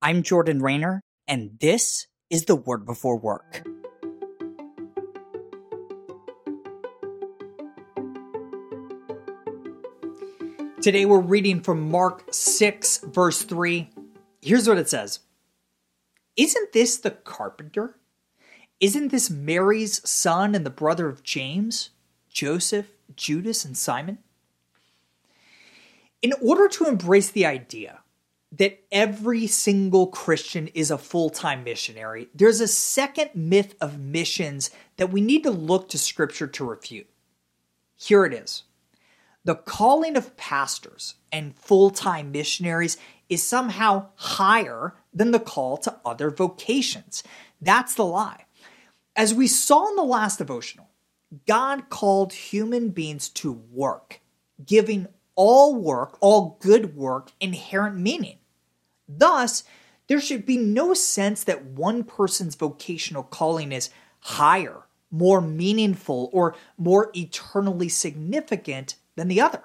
I'm Jordan Raynor, and this is the Word Before Work. Today we're reading from Mark 6, verse 3. Here's what it says Isn't this the carpenter? Isn't this Mary's son and the brother of James, Joseph, Judas, and Simon? In order to embrace the idea that every single Christian is a full time missionary, there's a second myth of missions that we need to look to Scripture to refute. Here it is the calling of pastors and full time missionaries is somehow higher than the call to other vocations. That's the lie. As we saw in the last devotional, God called human beings to work, giving all work, all good work, inherent meaning. Thus, there should be no sense that one person's vocational calling is higher, more meaningful, or more eternally significant than the other.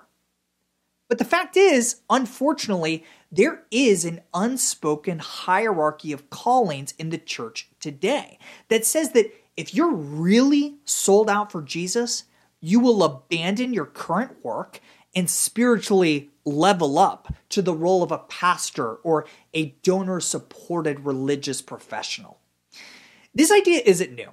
But the fact is, unfortunately, there is an unspoken hierarchy of callings in the church today that says that if you're really sold out for Jesus, you will abandon your current work and spiritually level up to the role of a pastor or a donor supported religious professional. This idea isn't new.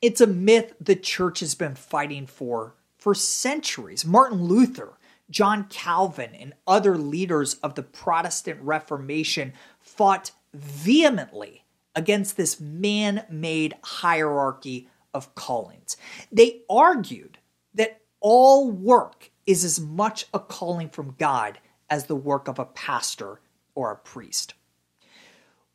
It's a myth the church has been fighting for for centuries. Martin Luther, John Calvin, and other leaders of the Protestant Reformation fought vehemently against this man made hierarchy of callings. They argued that all work is as much a calling from God as the work of a pastor or a priest.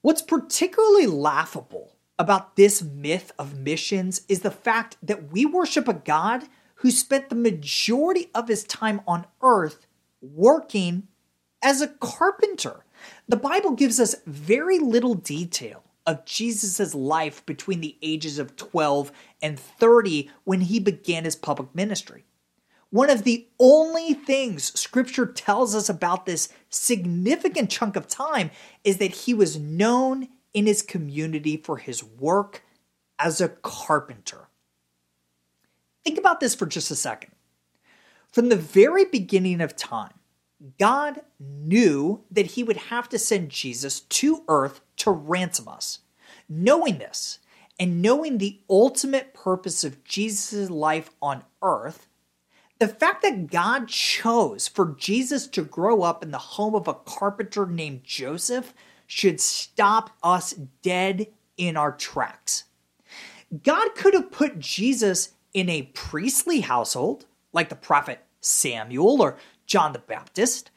What's particularly laughable about this myth of missions is the fact that we worship a God who spent the majority of his time on earth working as a carpenter. The Bible gives us very little detail of Jesus' life between the ages of 12 and 30 when he began his public ministry. One of the only things scripture tells us about this significant chunk of time is that he was known in his community for his work as a carpenter. Think about this for just a second. From the very beginning of time, God knew that he would have to send Jesus to earth to ransom us. Knowing this, and knowing the ultimate purpose of Jesus' life on earth, the fact that God chose for Jesus to grow up in the home of a carpenter named Joseph should stop us dead in our tracks. God could have put Jesus in a priestly household, like the prophet Samuel or John the Baptist.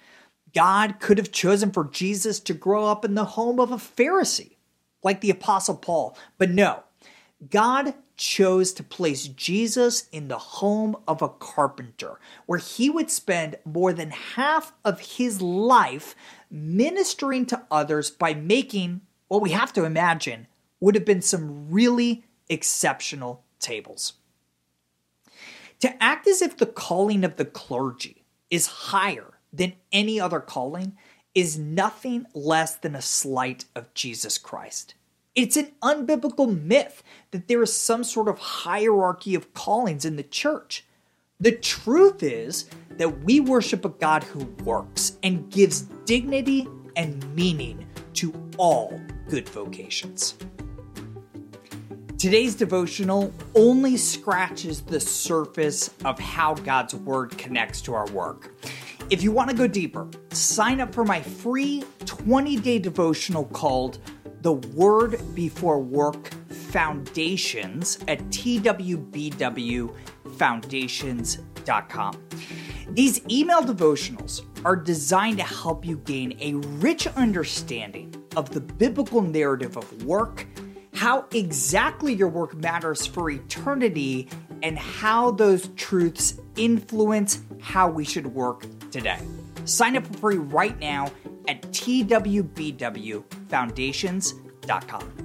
God could have chosen for Jesus to grow up in the home of a Pharisee, like the Apostle Paul. But no, God chose to place Jesus in the home of a carpenter, where he would spend more than half of his life ministering to others by making what we have to imagine would have been some really exceptional tables. To act as if the calling of the clergy is higher than any other calling is nothing less than a slight of Jesus Christ. It's an unbiblical myth that there is some sort of hierarchy of callings in the church. The truth is that we worship a God who works and gives dignity and meaning to all good vocations. Today's devotional only scratches the surface of how God's Word connects to our work. If you want to go deeper, sign up for my free 20 day devotional called the Word Before Work Foundations at twbwfoundations.com. These email devotionals are designed to help you gain a rich understanding of the biblical narrative of work, how exactly your work matters for eternity, and how those truths influence how we should work today. Sign up for free right now at twbwfoundations.com.